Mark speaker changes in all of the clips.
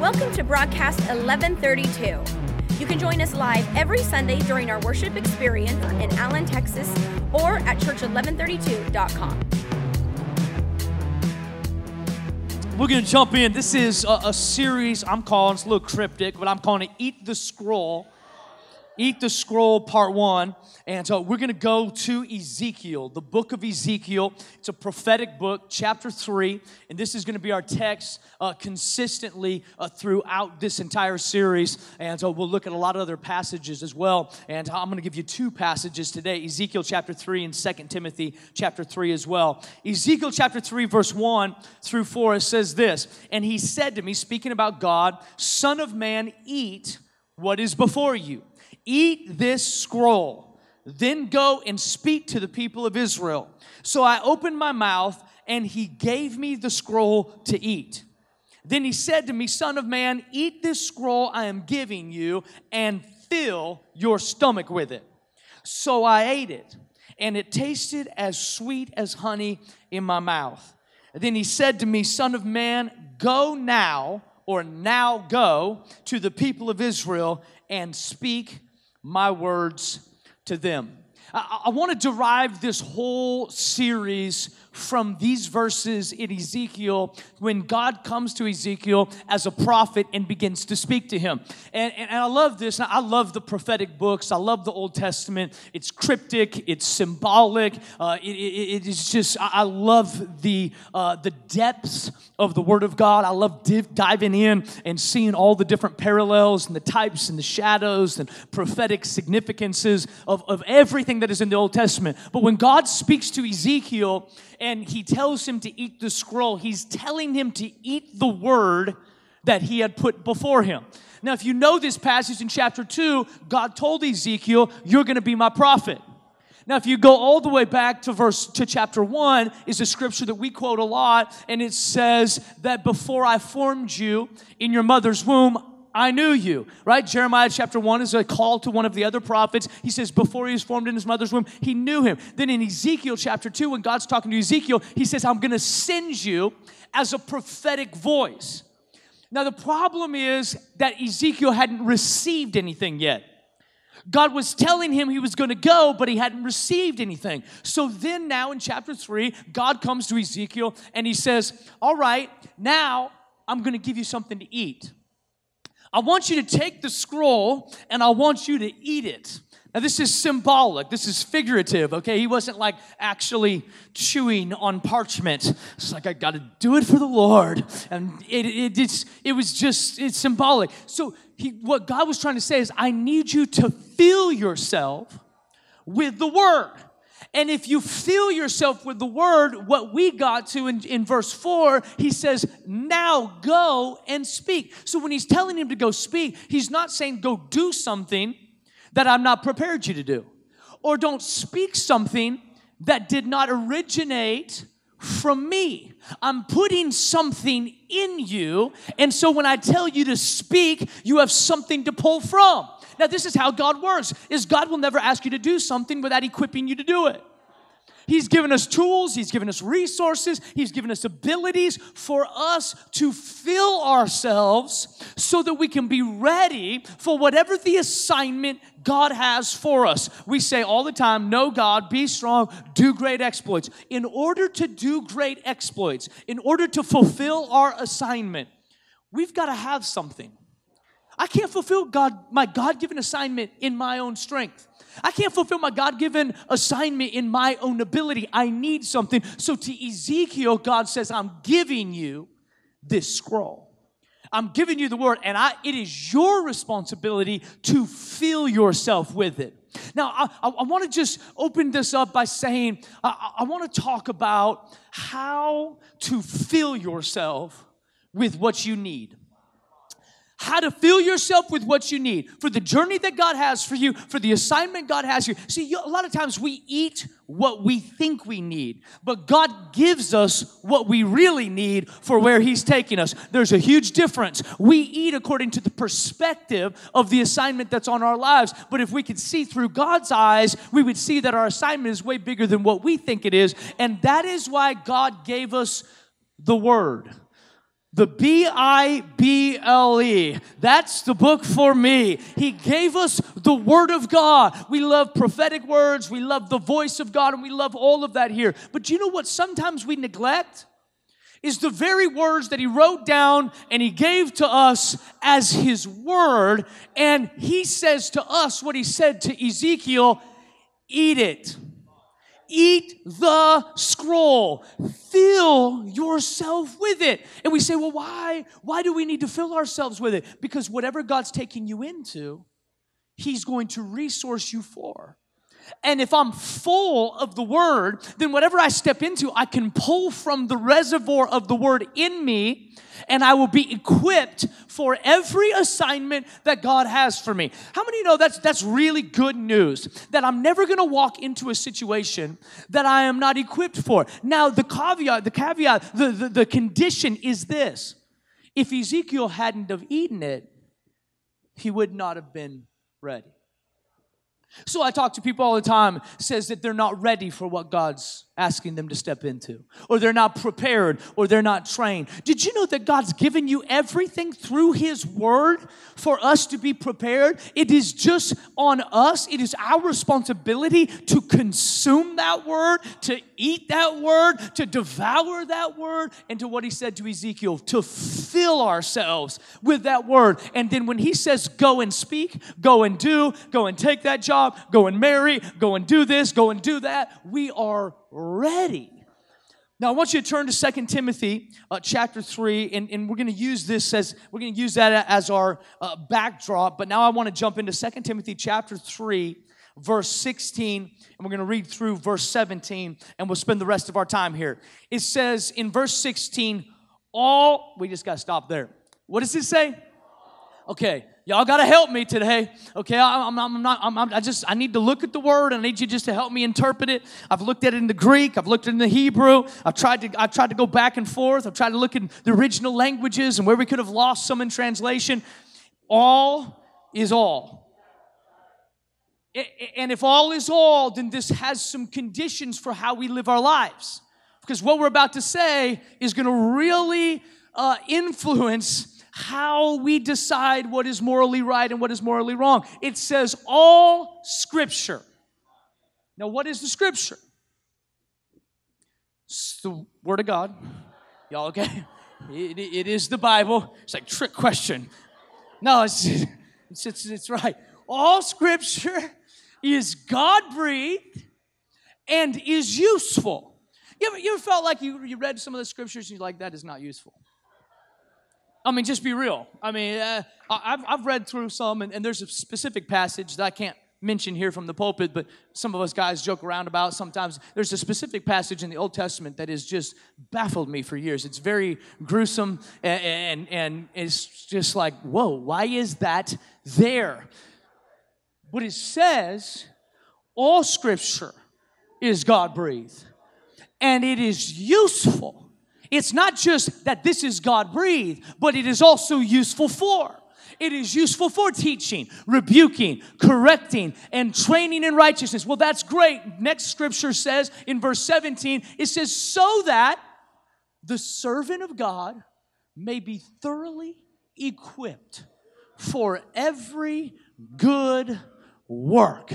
Speaker 1: Welcome to broadcast 1132. You can join us live every Sunday during our worship experience in Allen, Texas, or at church1132.com.
Speaker 2: We're going to jump in. This is a, a series I'm calling, it's a little cryptic, but I'm calling it Eat the Scroll. Eat the Scroll Part 1. And so we're going to go to Ezekiel, the book of Ezekiel. It's a prophetic book, chapter 3. And this is going to be our text uh, consistently uh, throughout this entire series. And so we'll look at a lot of other passages as well. And I'm going to give you two passages today Ezekiel chapter 3 and 2 Timothy chapter 3 as well. Ezekiel chapter 3, verse 1 through 4, it says this And he said to me, speaking about God, Son of man, eat what is before you Eat this scroll, then go and speak to the people of Israel. So I opened my mouth, and he gave me the scroll to eat. Then he said to me, Son of man, eat this scroll I am giving you, and fill your stomach with it. So I ate it, and it tasted as sweet as honey in my mouth. Then he said to me, Son of man, go now, or now go to the people of Israel and speak my words to them. I, I want to derive this whole series from these verses in Ezekiel when God comes to Ezekiel as a prophet and begins to speak to him. And, and, I love this. I love the prophetic books. I love the Old Testament. It's cryptic, it's symbolic. Uh, it, it, it is just, I love the, uh, the depths of the Word of God. I love div- diving in and seeing all the different parallels and the types and the shadows and prophetic significances of, of everything that is in the Old Testament. But when God speaks to Ezekiel, and he tells him to eat the scroll. He's telling him to eat the word that he had put before him. Now, if you know this passage in chapter 2, God told Ezekiel, You're going to be my prophet. Now, if you go all the way back to verse to chapter one, is a scripture that we quote a lot, and it says that before I formed you in your mother's womb, I knew you, right? Jeremiah chapter 1 is a call to one of the other prophets. He says, before he was formed in his mother's womb, he knew him. Then in Ezekiel chapter 2, when God's talking to Ezekiel, he says, I'm going to send you as a prophetic voice. Now, the problem is that Ezekiel hadn't received anything yet. God was telling him he was going to go, but he hadn't received anything. So then, now in chapter 3, God comes to Ezekiel and he says, All right, now I'm going to give you something to eat. I want you to take the scroll and I want you to eat it. Now, this is symbolic, this is figurative, okay? He wasn't like actually chewing on parchment. It's like, I gotta do it for the Lord. And it, it, it's, it was just, it's symbolic. So, he, what God was trying to say is, I need you to fill yourself with the Word. And if you fill yourself with the word, what we got to in, in verse 4, he says, Now go and speak. So when he's telling him to go speak, he's not saying go do something that I'm not prepared you to do, or don't speak something that did not originate from me. I'm putting something in you, and so when I tell you to speak, you have something to pull from. Now, this is how God works, is God will never ask you to do something without equipping you to do it. He's given us tools, He's given us resources, He's given us abilities for us to fill ourselves so that we can be ready for whatever the assignment God has for us. We say all the time, Know God, be strong, do great exploits. In order to do great exploits, in order to fulfill our assignment, we've got to have something. I can't fulfill God, my God given assignment in my own strength. I can't fulfill my God given assignment in my own ability. I need something. So to Ezekiel, God says, I'm giving you this scroll. I'm giving you the word, and I, it is your responsibility to fill yourself with it. Now, I, I, want to just open this up by saying, I, I want to talk about how to fill yourself with what you need how to fill yourself with what you need for the journey that God has for you, for the assignment God has you. See, a lot of times we eat what we think we need, but God gives us what we really need for where He's taking us. There's a huge difference. We eat according to the perspective of the assignment that's on our lives, but if we could see through God's eyes, we would see that our assignment is way bigger than what we think it is, and that is why God gave us the Word. The B I B L E. That's the book for me. He gave us the Word of God. We love prophetic words, we love the voice of God, and we love all of that here. But you know what sometimes we neglect? Is the very words that He wrote down and He gave to us as His Word. And He says to us what He said to Ezekiel eat it. Eat the scroll. Fill yourself with it. And we say, well, why? Why do we need to fill ourselves with it? Because whatever God's taking you into, He's going to resource you for. And if I'm full of the word, then whatever I step into, I can pull from the reservoir of the word in me, and I will be equipped for every assignment that God has for me. How many know that's that's really good news? That I'm never gonna walk into a situation that I am not equipped for. Now, the caveat, the caveat, the, the, the condition is this. If Ezekiel hadn't have eaten it, he would not have been ready. So I talk to people all the time says that they're not ready for what God's asking them to step into or they're not prepared or they're not trained. Did you know that God's given you everything through his word for us to be prepared? It is just on us. It is our responsibility to consume that word, to eat that word, to devour that word and to what he said to Ezekiel to fill ourselves with that word. And then when he says go and speak, go and do, go and take that job job, go and marry, go and do this, go and do that. We are ready. Now, I want you to turn to Second Timothy uh, chapter 3, and, and we're going to use this as, we're going to use that as our uh, backdrop. But now I want to jump into Second Timothy chapter 3, verse 16, and we're going to read through verse 17, and we'll spend the rest of our time here. It says in verse 16, all, we just got to stop there. What does it say? Okay, y'all got to help me today. Okay, I'm, I'm, not, I'm, i just, I need to look at the word. I need you just to help me interpret it. I've looked at it in the Greek. I've looked at it in the Hebrew. I've tried to, I've tried to go back and forth. I've tried to look in the original languages and where we could have lost some in translation. All is all. And if all is all, then this has some conditions for how we live our lives. Because what we're about to say is going to really uh, influence how we decide what is morally right and what is morally wrong. It says all scripture. Now, what is the scripture? It's the Word of God. Y'all okay? It, it is the Bible. It's like trick question. No, it's, it's, it's, it's right. All scripture is God breathed and is useful. You ever, you ever felt like you, you read some of the scriptures and you're like, that is not useful? I mean, just be real. I mean, uh, I've, I've read through some, and, and there's a specific passage that I can't mention here from the pulpit, but some of us guys joke around about sometimes. There's a specific passage in the Old Testament that has just baffled me for years. It's very gruesome, and, and, and it's just like, whoa, why is that there? But it says, all scripture is God breathed, and it is useful it's not just that this is God breathed, but it is also useful for. It is useful for teaching, rebuking, correcting, and training in righteousness. Well, that's great. Next scripture says in verse 17, it says, so that the servant of God may be thoroughly equipped for every good work.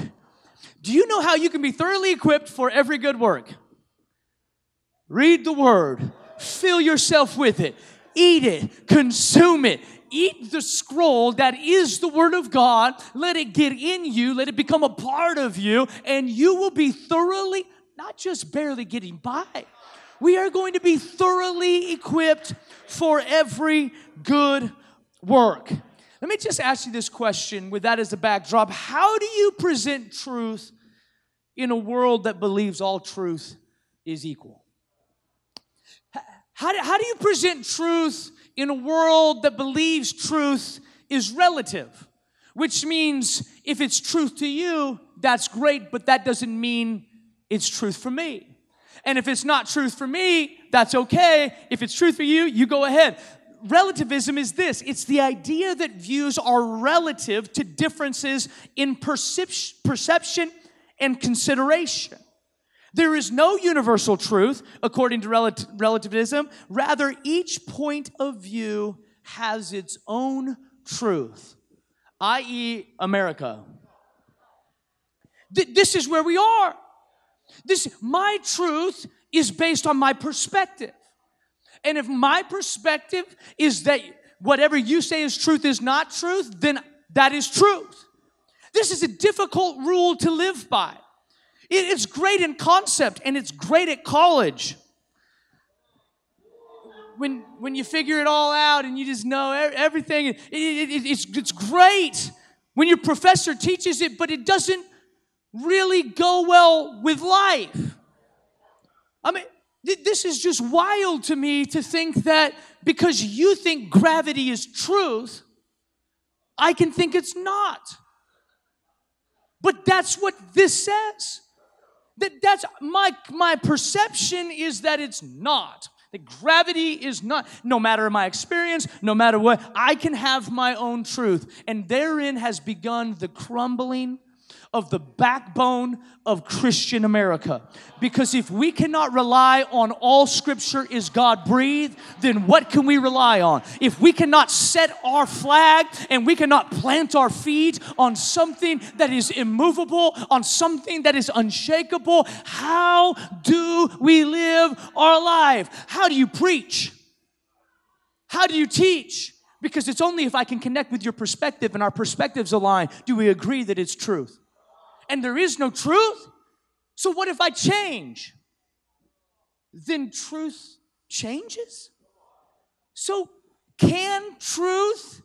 Speaker 2: Do you know how you can be thoroughly equipped for every good work? Read the word Fill yourself with it. Eat it. Consume it. Eat the scroll that is the Word of God. Let it get in you. Let it become a part of you. And you will be thoroughly, not just barely getting by, we are going to be thoroughly equipped for every good work. Let me just ask you this question with that as a backdrop. How do you present truth in a world that believes all truth is equal? How do, how do you present truth in a world that believes truth is relative? Which means if it's truth to you, that's great, but that doesn't mean it's truth for me. And if it's not truth for me, that's okay. If it's truth for you, you go ahead. Relativism is this it's the idea that views are relative to differences in perception and consideration. There is no universal truth according to relativism. Rather, each point of view has its own truth, i.e., America. Th- this is where we are. This my truth is based on my perspective. And if my perspective is that whatever you say is truth is not truth, then that is truth. This is a difficult rule to live by. It's great in concept and it's great at college. When, when you figure it all out and you just know everything, it, it, it, it's, it's great when your professor teaches it, but it doesn't really go well with life. I mean, this is just wild to me to think that because you think gravity is truth, I can think it's not. But that's what this says. That that's my my perception is that it's not. That gravity is not, no matter my experience, no matter what, I can have my own truth. And therein has begun the crumbling of the backbone of Christian America. Because if we cannot rely on all scripture is God breathed, then what can we rely on? If we cannot set our flag and we cannot plant our feet on something that is immovable, on something that is unshakable, how do we live our life? How do you preach? How do you teach? Because it's only if I can connect with your perspective and our perspectives align do we agree that it's truth and there is no truth. So, what if I change? Then truth changes. So, can truth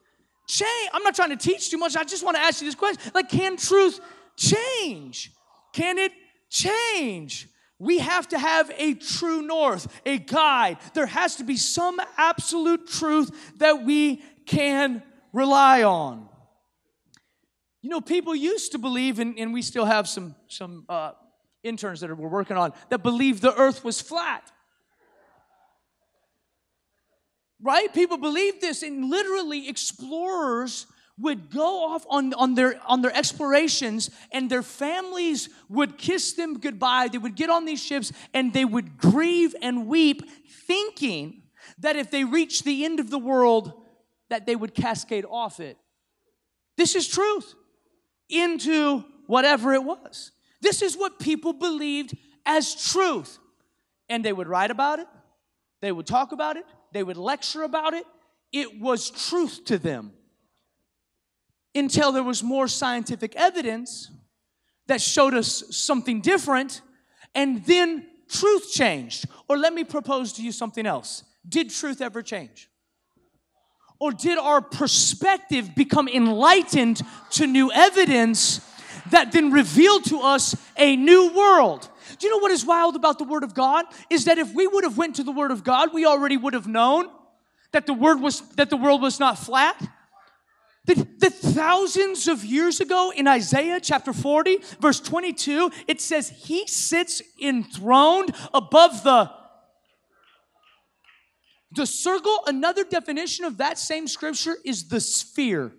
Speaker 2: change? I'm not trying to teach too much. I just want to ask you this question. Like, can truth change? Can it change? We have to have a true north, a guide. There has to be some absolute truth that we can rely on. You know, people used to believe, and, and we still have some, some uh, interns that we're working on that believe the earth was flat. Right? People believed this, and literally explorers would go off on, on, their, on their explorations, and their families would kiss them goodbye. They would get on these ships, and they would grieve and weep, thinking that if they reached the end of the world, that they would cascade off it. This is truth into whatever it was. This is what people believed as truth. And they would write about it, they would talk about it, they would lecture about it. It was truth to them. Until there was more scientific evidence that showed us something different, and then truth changed. Or let me propose to you something else. Did truth ever change? Or did our perspective become enlightened to new evidence that then revealed to us a new world? Do you know what is wild about the Word of God? Is that if we would have went to the Word of God, we already would have known that the word was that the world was not flat. That, that thousands of years ago in Isaiah chapter 40, verse 22, it says, He sits enthroned above the the circle, another definition of that same scripture is the sphere.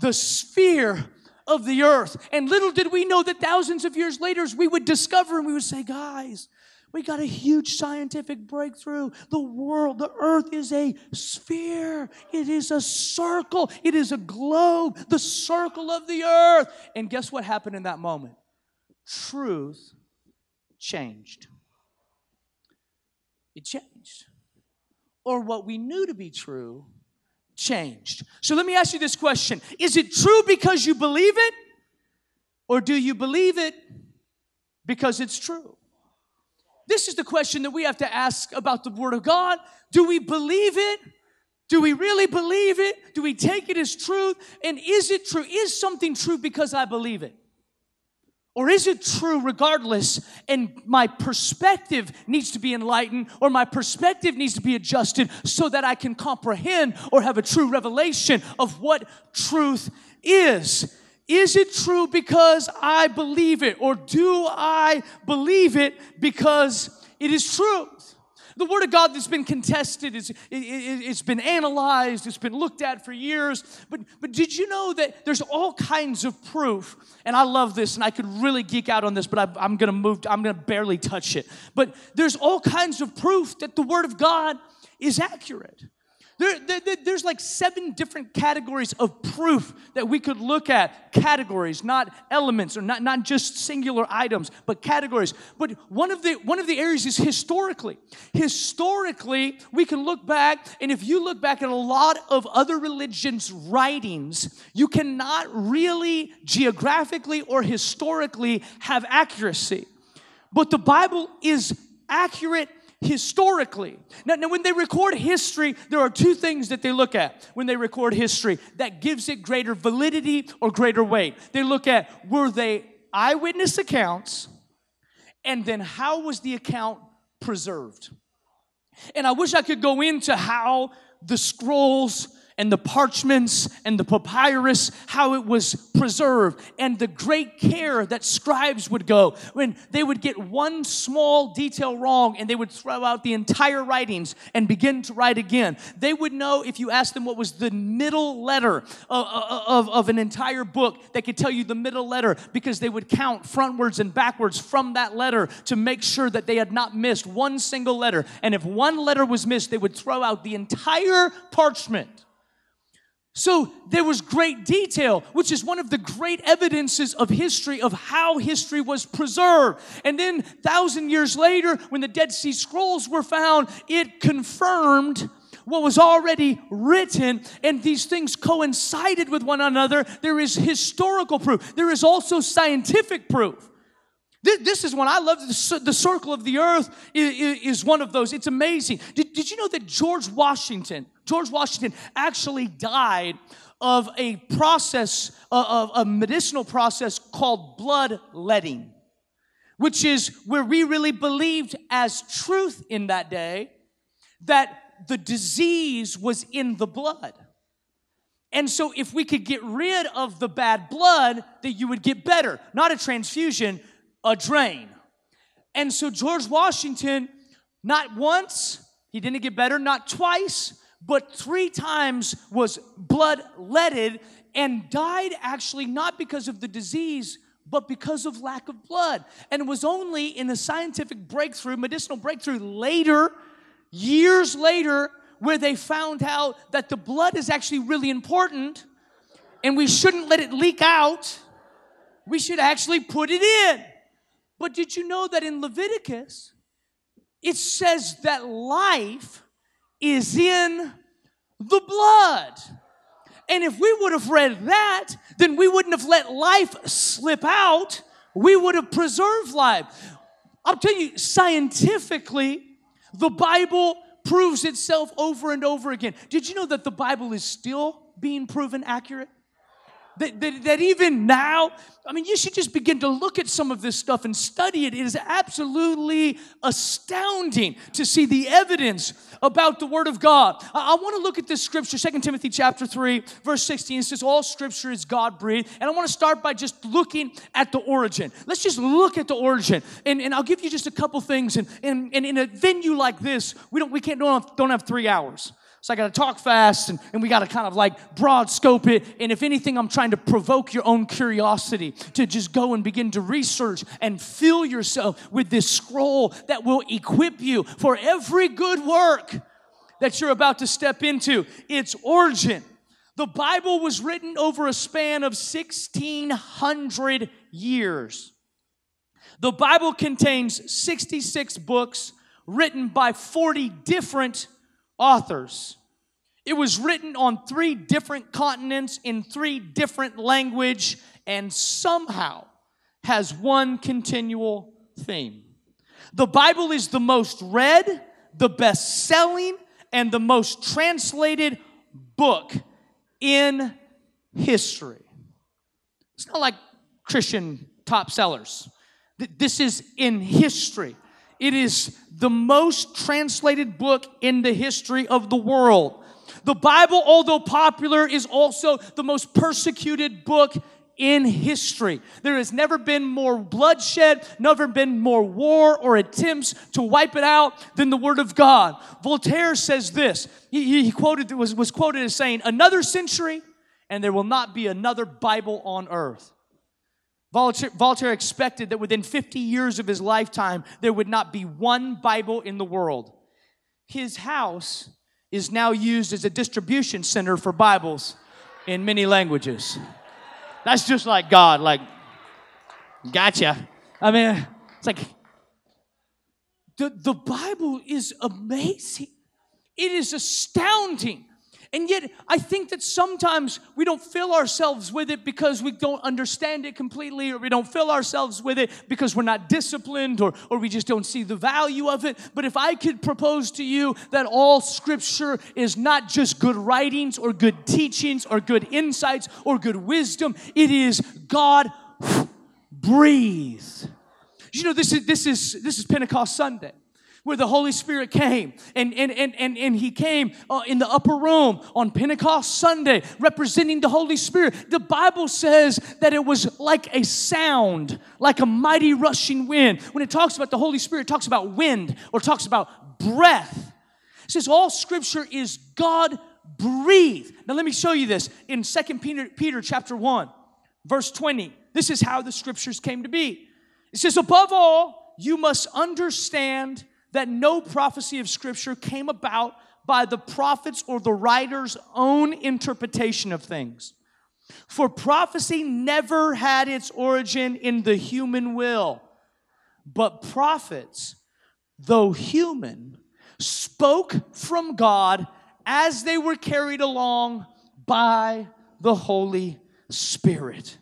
Speaker 2: The sphere of the earth. And little did we know that thousands of years later, we would discover and we would say, guys, we got a huge scientific breakthrough. The world, the earth is a sphere. It is a circle. It is a globe, the circle of the earth. And guess what happened in that moment? Truth changed. It changed or what we knew to be true changed. So let me ask you this question Is it true because you believe it, or do you believe it because it's true? This is the question that we have to ask about the Word of God. Do we believe it? Do we really believe it? Do we take it as truth? And is it true? Is something true because I believe it? Or is it true regardless? And my perspective needs to be enlightened, or my perspective needs to be adjusted so that I can comprehend or have a true revelation of what truth is. Is it true because I believe it, or do I believe it because it is truth? The Word of God that's been contested, it's, it, it's been analyzed, it's been looked at for years. But, but did you know that there's all kinds of proof? And I love this, and I could really geek out on this, but I, I'm gonna move, I'm gonna barely touch it. But there's all kinds of proof that the Word of God is accurate. There, there, there's like seven different categories of proof that we could look at. Categories, not elements or not, not just singular items, but categories. But one of, the, one of the areas is historically. Historically, we can look back, and if you look back at a lot of other religions' writings, you cannot really geographically or historically have accuracy. But the Bible is accurate historically. Now, now, when they record history, there are two things that they look at when they record history that gives it greater validity or greater weight. They look at were they eyewitness accounts, and then how was the account preserved? And I wish I could go into how the scrolls and the parchments and the papyrus, how it was preserved, and the great care that scribes would go when they would get one small detail wrong and they would throw out the entire writings and begin to write again. They would know if you asked them what was the middle letter of, of, of an entire book, they could tell you the middle letter because they would count frontwards and backwards from that letter to make sure that they had not missed one single letter. And if one letter was missed, they would throw out the entire parchment. So there was great detail, which is one of the great evidences of history of how history was preserved. And then, thousand years later, when the Dead Sea Scrolls were found, it confirmed what was already written, and these things coincided with one another. There is historical proof, there is also scientific proof. This is one I love. The circle of the earth is one of those. It's amazing. Did, did you know that George Washington, George Washington actually died of a process, uh, of a medicinal process called bloodletting, which is where we really believed as truth in that day that the disease was in the blood. And so, if we could get rid of the bad blood, that you would get better. Not a transfusion, a drain. And so George Washington, not once, he didn't get better, not twice, but three times was bloodletted and died actually not because of the disease, but because of lack of blood. And it was only in a scientific breakthrough, medicinal breakthrough later, years later, where they found out that the blood is actually really important and we shouldn't let it leak out. We should actually put it in. But did you know that in Leviticus, it says that life is in the blood? And if we would have read that, then we wouldn't have let life slip out. We would have preserved life. I'll tell you, scientifically, the Bible proves itself over and over again. Did you know that the Bible is still being proven accurate? That, that, that even now, I mean, you should just begin to look at some of this stuff and study it. It is absolutely astounding to see the evidence about the Word of God. I, I want to look at this scripture, 2 Timothy chapter 3, verse 16. It says, All scripture is God breathed. And I want to start by just looking at the origin. Let's just look at the origin. And, and I'll give you just a couple things. And, and, and in a venue like this, we don't we can't don't have, don't have three hours. So I got to talk fast and, and we got to kind of like broad scope it. And if anything, I'm trying to provoke your own curiosity to just go and begin to research and fill yourself with this scroll that will equip you for every good work that you're about to step into. Its origin. The Bible was written over a span of 1600 years. The Bible contains 66 books written by 40 different authors. It was written on three different continents in three different language and somehow has one continual theme. The Bible is the most read, the best selling, and the most translated book in history. It's not like Christian top sellers. This is in history. It is the most translated book in the history of the world. The Bible, although popular, is also the most persecuted book in history. There has never been more bloodshed, never been more war or attempts to wipe it out than the Word of God. Voltaire says this. He, he quoted was, was quoted as saying, "Another century, and there will not be another Bible on earth." Voltaire, expected that within 50 years of his lifetime, there would not be one Bible in the world. His house is now used as a distribution center for Bibles in many languages. That's just like God, like, gotcha. I mean, it's like, the, the Bible is amazing. It is astounding. And yet, I think that sometimes we don't fill ourselves with it because we don't understand it completely, or we don't fill ourselves with it because we're not disciplined, or, or we just don't see the value of it. But if I could propose to you that all scripture is not just good writings, or good teachings, or good insights, or good wisdom, it is God breathed. You know, this is this is this is Pentecost Sunday where the Holy Spirit came. And, and, and, and, and he came uh, in the upper room on Pentecost Sunday, representing the Holy Spirit. The Bible says that it was like a sound, like a mighty rushing wind. When it talks about the Holy Spirit, it talks about wind or talks about breath. It says all scripture is God breathed. Now let me show you this in Second Peter, Peter chapter 1, verse 20. This is how the scriptures came to be. It says, above all, you must understand that no prophecy of Scripture came about by the prophets or the writer's own interpretation of things. For prophecy never had its origin in the human will, but prophets, though human, spoke from God as they were carried along by the Holy Spirit.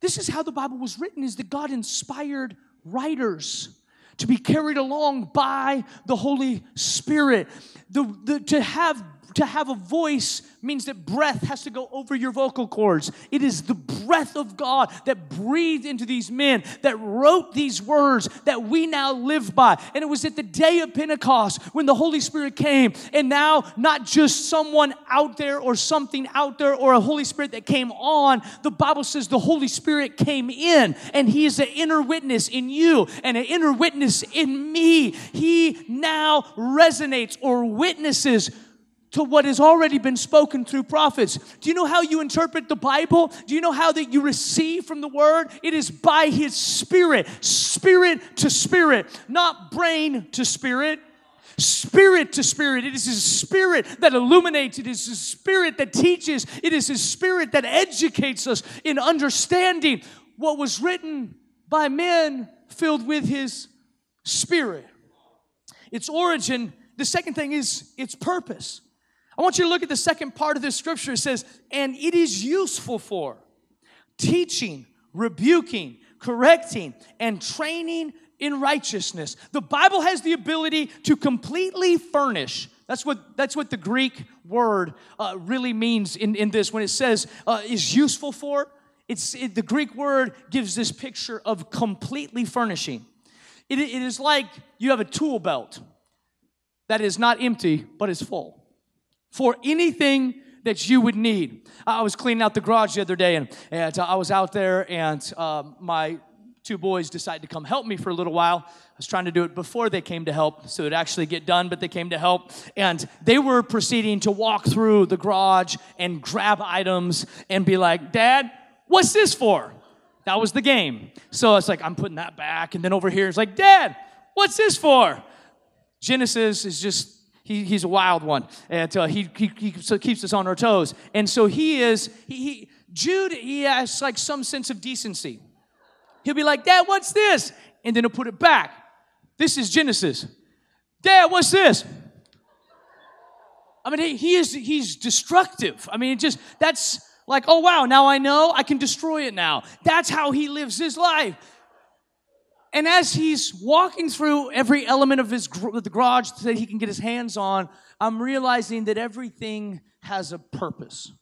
Speaker 2: This is how the Bible was written is that God inspired writers to be carried along by the Holy Spirit. The, the, to have to have a voice means that breath has to go over your vocal cords. It is the breath of God that breathed into these men, that wrote these words that we now live by. And it was at the day of Pentecost when the Holy Spirit came. And now, not just someone out there or something out there or a Holy Spirit that came on, the Bible says the Holy Spirit came in and He is an inner witness in you and an inner witness in me. He now resonates or witnesses to what has already been spoken through prophets. Do you know how you interpret the Bible? Do you know how that you receive from the word? It is by his spirit, spirit to spirit, not brain to spirit. Spirit to spirit. It is His Spirit that illuminates. It is His Spirit that teaches. It is His Spirit that educates us in understanding what was written by men filled with His Spirit. Its origin, the second thing is its purpose. I want you to look at the second part of this scripture. It says, and it is useful for teaching, rebuking, correcting, and training in righteousness. The Bible has the ability to completely furnish. That's what, that's what the Greek word uh, really means in, in this when it says uh, is useful for. It's, it, the Greek word gives this picture of completely furnishing. It, it is like you have a tool belt that is not empty, but is full for anything that you would need. I was cleaning out the garage the other day and, and I was out there and um, my two boys decided to come help me for a little while. I was trying to do it before they came to help so it'd actually get done, but they came to help. And they were proceeding to walk through the garage and grab items and be like, Dad, what's this for? That was the game. So it's like, I'm putting that back. And then over here, it's like, Dad, what's this for? Genesis is just he, he's a wild one, and uh, he, he, he keeps us on our toes. And so he is, he, he, Jude, he has like some sense of decency. He'll be like, Dad, what's this? And then he'll put it back. This is Genesis. Dad, what's this? I mean, he, he is, he's destructive. I mean, just, that's like, oh wow, now I know I can destroy it now. That's how he lives his life. And as he's walking through every element of his the garage that he can get his hands on, I'm realizing that everything has a purpose.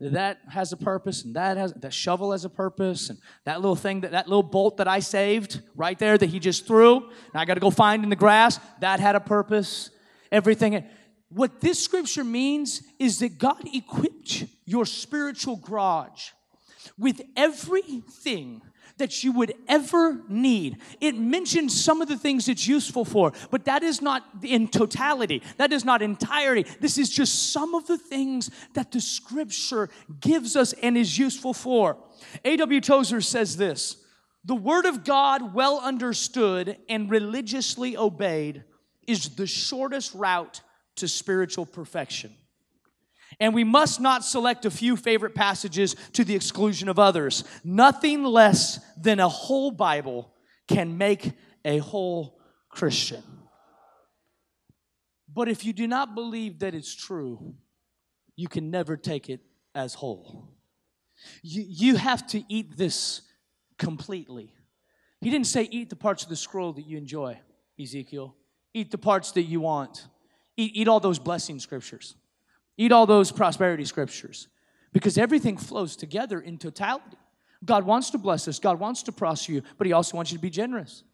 Speaker 2: That has a purpose, and that has that shovel has a purpose, and that little thing that that little bolt that I saved right there that he just threw, and I got to go find in the grass, that had a purpose. Everything. What this scripture means is that God equipped your spiritual garage with everything that you would ever need. It mentions some of the things it's useful for, but that is not in totality. That is not entirety. This is just some of the things that the scripture gives us and is useful for. A.W. Tozer says this The word of God, well understood and religiously obeyed, is the shortest route to spiritual perfection. And we must not select a few favorite passages to the exclusion of others. Nothing less than a whole Bible can make a whole Christian. But if you do not believe that it's true, you can never take it as whole. You, you have to eat this completely. He didn't say eat the parts of the scroll that you enjoy, Ezekiel. Eat the parts that you want. Eat, eat all those blessing scriptures. Eat all those prosperity scriptures because everything flows together in totality. God wants to bless us, God wants to prosper you, but He also wants you to be generous.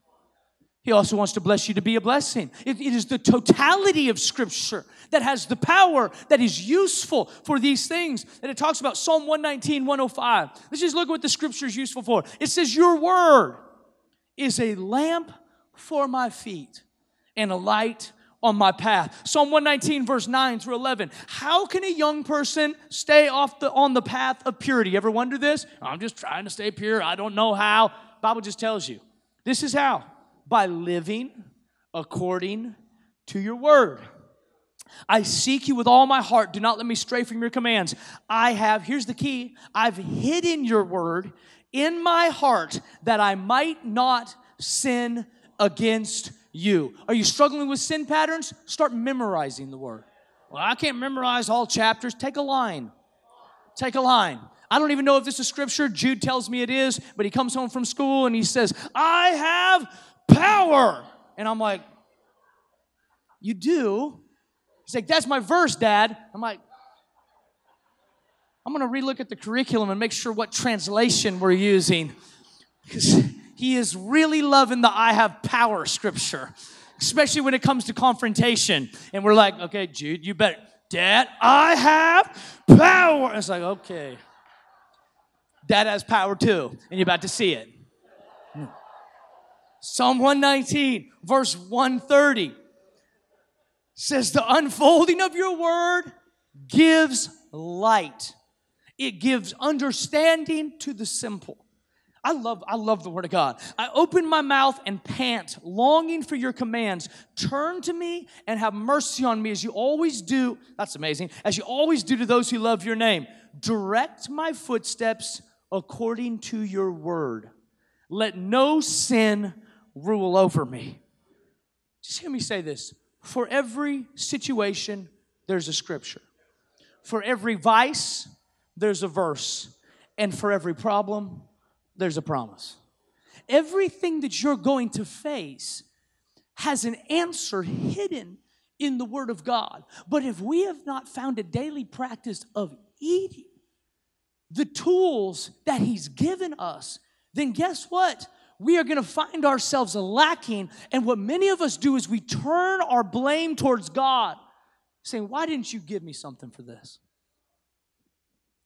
Speaker 2: He also wants to bless you to be a blessing. it, it is the totality of Scripture that has the power that is useful for these things. And it talks about Psalm 119, 105. Let's just look at what the Scripture is useful for. It says, Your word is a lamp for my feet and a light on my path. Psalm 119, verse 9 through 11. How can a young person stay off the, on the path of purity? Ever wonder this? I'm just trying to stay pure. I don't know how. Bible just tells you. This is how. By living according to your word. I seek you with all my heart. Do not let me stray from your commands. I have, here's the key I've hidden your word in my heart that I might not sin against you. Are you struggling with sin patterns? Start memorizing the word. Well, I can't memorize all chapters. Take a line. Take a line. I don't even know if this is scripture. Jude tells me it is, but he comes home from school and he says, I have power. And I'm like, You do? He's like, That's my verse, Dad. I'm like, I'm going to relook at the curriculum and make sure what translation we're using. Because he is really loving the I have power scripture, especially when it comes to confrontation. And we're like, okay, Jude, you better, Dad, I have power. It's like, okay. Dad has power too, and you're about to see it. Psalm 119, verse 130 says, The unfolding of your word gives light, it gives understanding to the simple. I love, I love the word of God. I open my mouth and pant, longing for your commands. Turn to me and have mercy on me as you always do. That's amazing. As you always do to those who love your name. Direct my footsteps according to your word. Let no sin rule over me. Just hear me say this. For every situation, there's a scripture. For every vice, there's a verse. And for every problem, there's a promise. Everything that you're going to face has an answer hidden in the Word of God. But if we have not found a daily practice of eating the tools that He's given us, then guess what? We are going to find ourselves lacking. And what many of us do is we turn our blame towards God, saying, Why didn't you give me something for this?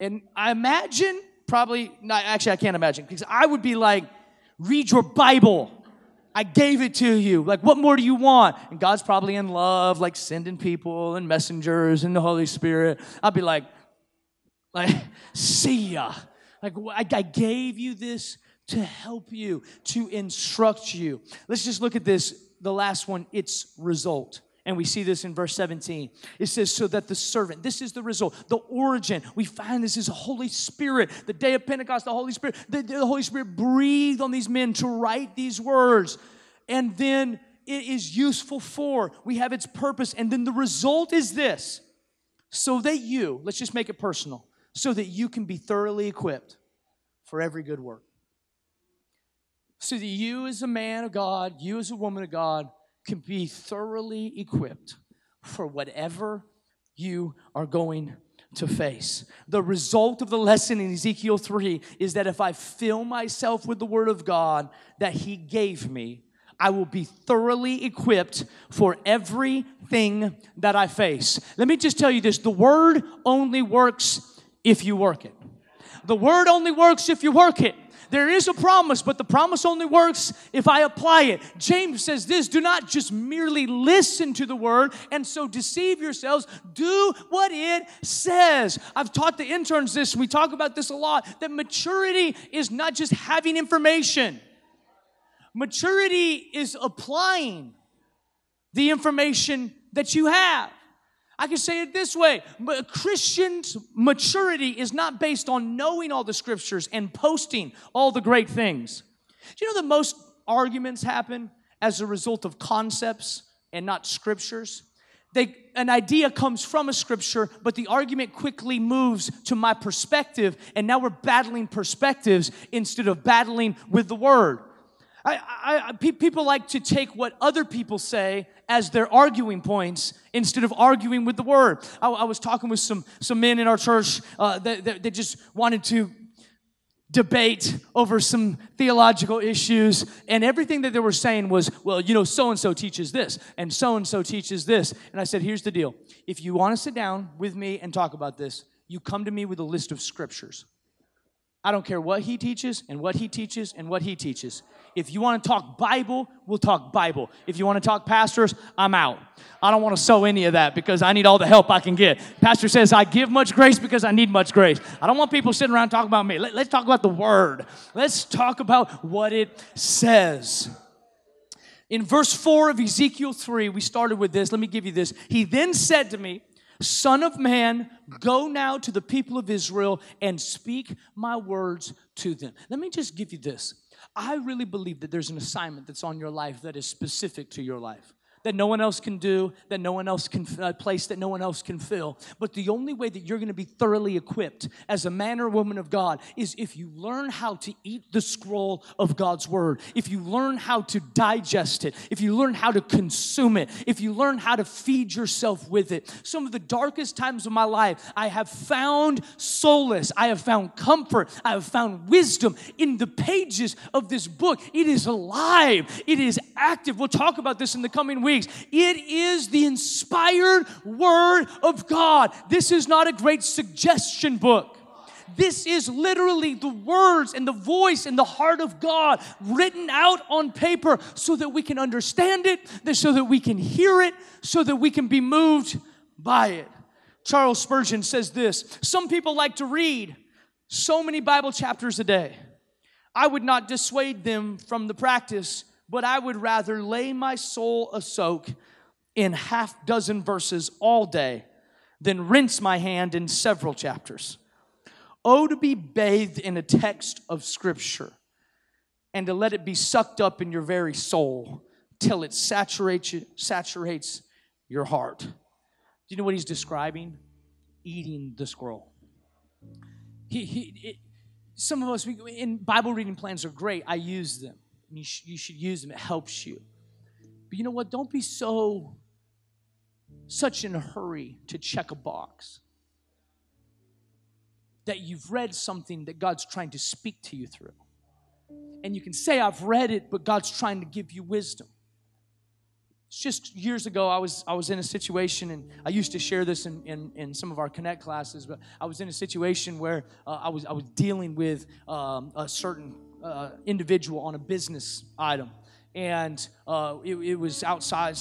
Speaker 2: And I imagine probably not actually I can't imagine because I would be like, read your Bible. I gave it to you. Like, what more do you want? And God's probably in love, like sending people and messengers and the Holy Spirit. I'd be like, like, see ya. Like, I, gave you this to help you, to instruct you. Let's just look at this. The last one, its result. And we see this in verse 17. It says, So that the servant, this is the result, the origin. We find this is the Holy Spirit. The day of Pentecost, the Holy Spirit, the, the Holy Spirit breathed on these men to write these words. And then it is useful for, we have its purpose. And then the result is this so that you, let's just make it personal, so that you can be thoroughly equipped for every good work. So that you, as a man of God, you, as a woman of God, can be thoroughly equipped for whatever you are going to face. The result of the lesson in Ezekiel 3 is that if I fill myself with the Word of God that He gave me, I will be thoroughly equipped for everything that I face. Let me just tell you this the Word only works if you work it. The word only works if you work it. There is a promise, but the promise only works if I apply it. James says this do not just merely listen to the word and so deceive yourselves. Do what it says. I've taught the interns this, and we talk about this a lot that maturity is not just having information, maturity is applying the information that you have. I can say it this way a Christian's maturity is not based on knowing all the scriptures and posting all the great things. Do you know that most arguments happen as a result of concepts and not scriptures? They, an idea comes from a scripture, but the argument quickly moves to my perspective, and now we're battling perspectives instead of battling with the word. I, I, people like to take what other people say as their arguing points instead of arguing with the word. I, I was talking with some, some men in our church uh, that, that, that just wanted to debate over some theological issues, and everything that they were saying was, well, you know, so and so teaches this, and so and so teaches this. And I said, here's the deal if you want to sit down with me and talk about this, you come to me with a list of scriptures. I don't care what he teaches and what he teaches and what he teaches. If you want to talk Bible, we'll talk Bible. If you want to talk pastors, I'm out. I don't want to sow any of that because I need all the help I can get. Pastor says, I give much grace because I need much grace. I don't want people sitting around talking about me. Let, us talk about the Word. Let's talk about what it says. In verse 4 of Ezekiel 3, we started with this. Let me give you this. He then said to me, Son of man, go now to the people of Israel and speak my words to them. Let me just give you this. I really believe that there's an assignment that's on your life that is specific to your life that no one else can do, that no one else can uh, place, that no one else can fill. But the only way that you're going to be thoroughly equipped as a man or woman of God is if you learn how to eat the scroll of God's word, if you learn how to digest it, if you learn how to consume it, if you learn how to feed yourself with it. Some of the darkest times of my life, I have found solace, I have found comfort, I have found wisdom in the pages of this book. It is alive, it is active. We'll talk about this in the coming weeks weeks. It is the inspired Word of God. This is not a great suggestion book. This is literally the words and the voice and the heart of God written out on paper so that we can understand it, so that we can hear it, so that we can be moved by it. Charles Spurgeon says this Some people like to read so many Bible chapters a day. I would not dissuade them from the practice but I would rather lay my soul a soak in half dozen verses all day than rinse my hand in several chapters. Oh, to be bathed in a text of Scripture and to let it be sucked up in your very soul till it saturates, saturates your heart. Do you know what he's describing? Eating the scroll. He, he, it, some of us, we, in Bible reading plans are great. I use them and you, sh- you should use them. It helps you. But you know what? Don't be so such in a hurry to check a box that you've read something that God's trying to speak to you through. And you can say, I've read it, but God's trying to give you wisdom. It's just years ago, I was, I was in a situation, and I used to share this in, in, in some of our Connect classes, but I was in a situation where uh, I, was, I was dealing with um, a certain uh, individual on a business item. And uh, it, it, was outside,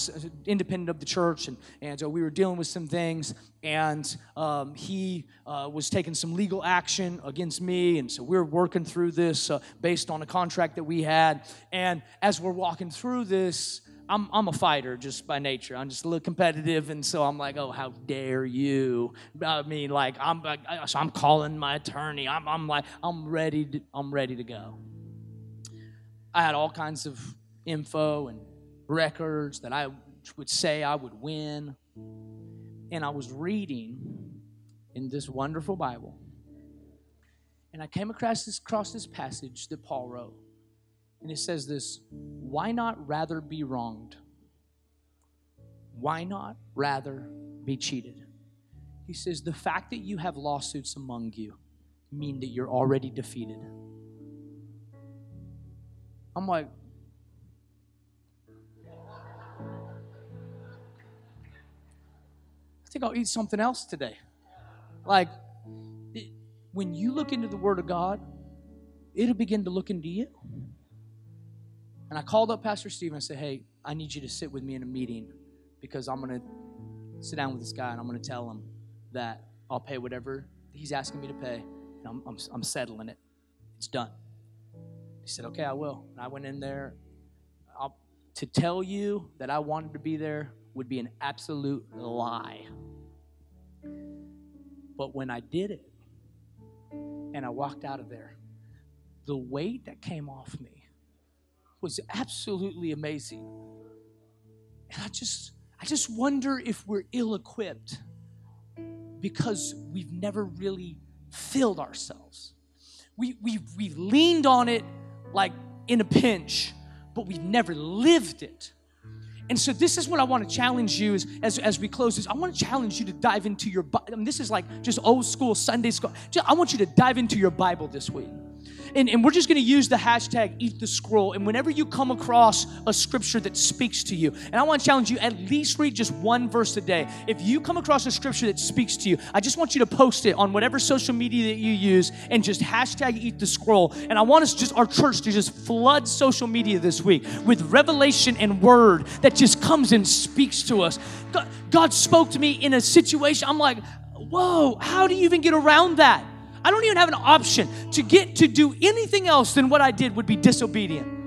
Speaker 2: independent of the church, and, and uh, we were dealing with some things, and um, he uh, was taking some legal action against me, and so we are working through this uh, based on a contract that we had, and as we're walking through this, I'm, I'm a fighter just by nature. I'm just a little competitive, and so I'm like, oh, how dare you? I mean, like, I'm, like, so I'm calling my attorney. I'm, I'm like, I'm ready. To, I'm ready to go. I had all kinds of info and records that I would say I would win. And I was reading in this wonderful Bible. And I came across this, across this passage that Paul wrote. And it says this Why not rather be wronged? Why not rather be cheated? He says, The fact that you have lawsuits among you mean that you're already defeated. I'm like, I think I'll eat something else today. Like, when you look into the Word of God, it'll begin to look into you. And I called up Pastor Steve and I said, Hey, I need you to sit with me in a meeting because I'm going to sit down with this guy and I'm going to tell him that I'll pay whatever he's asking me to pay. And I'm, I'm, I'm settling it. It's done. He said, Okay, I will. And I went in there. I'll, to tell you that I wanted to be there would be an absolute lie. But when I did it and I walked out of there, the weight that came off me was absolutely amazing. And I just I just wonder if we're ill-equipped because we've never really filled ourselves. We we we've leaned on it like in a pinch, but we've never lived it. And so this is what I want to challenge you as, as, as we close this. I want to challenge you to dive into your Bible. Mean, this is like just old school Sunday school. I want you to dive into your Bible this week. And, and we're just going to use the hashtag eat the scroll. And whenever you come across a scripture that speaks to you, and I want to challenge you at least read just one verse a day. If you come across a scripture that speaks to you, I just want you to post it on whatever social media that you use and just hashtag eat the scroll. And I want us just our church to just flood social media this week with revelation and word that just comes and speaks to us. God, God spoke to me in a situation. I'm like, whoa, how do you even get around that? I don't even have an option. To get to do anything else than what I did would be disobedient.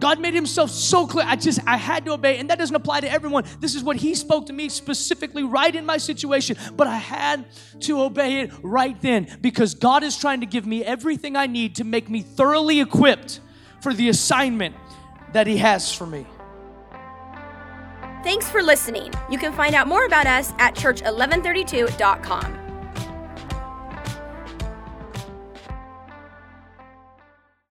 Speaker 2: God made himself so clear. I just, I had to obey. And that doesn't apply to everyone. This is what he spoke to me specifically right in my situation. But I had to obey it right then because God is trying to give me everything I need to make me thoroughly equipped for the assignment that he has for me.
Speaker 1: Thanks for listening. You can find out more about us at church1132.com.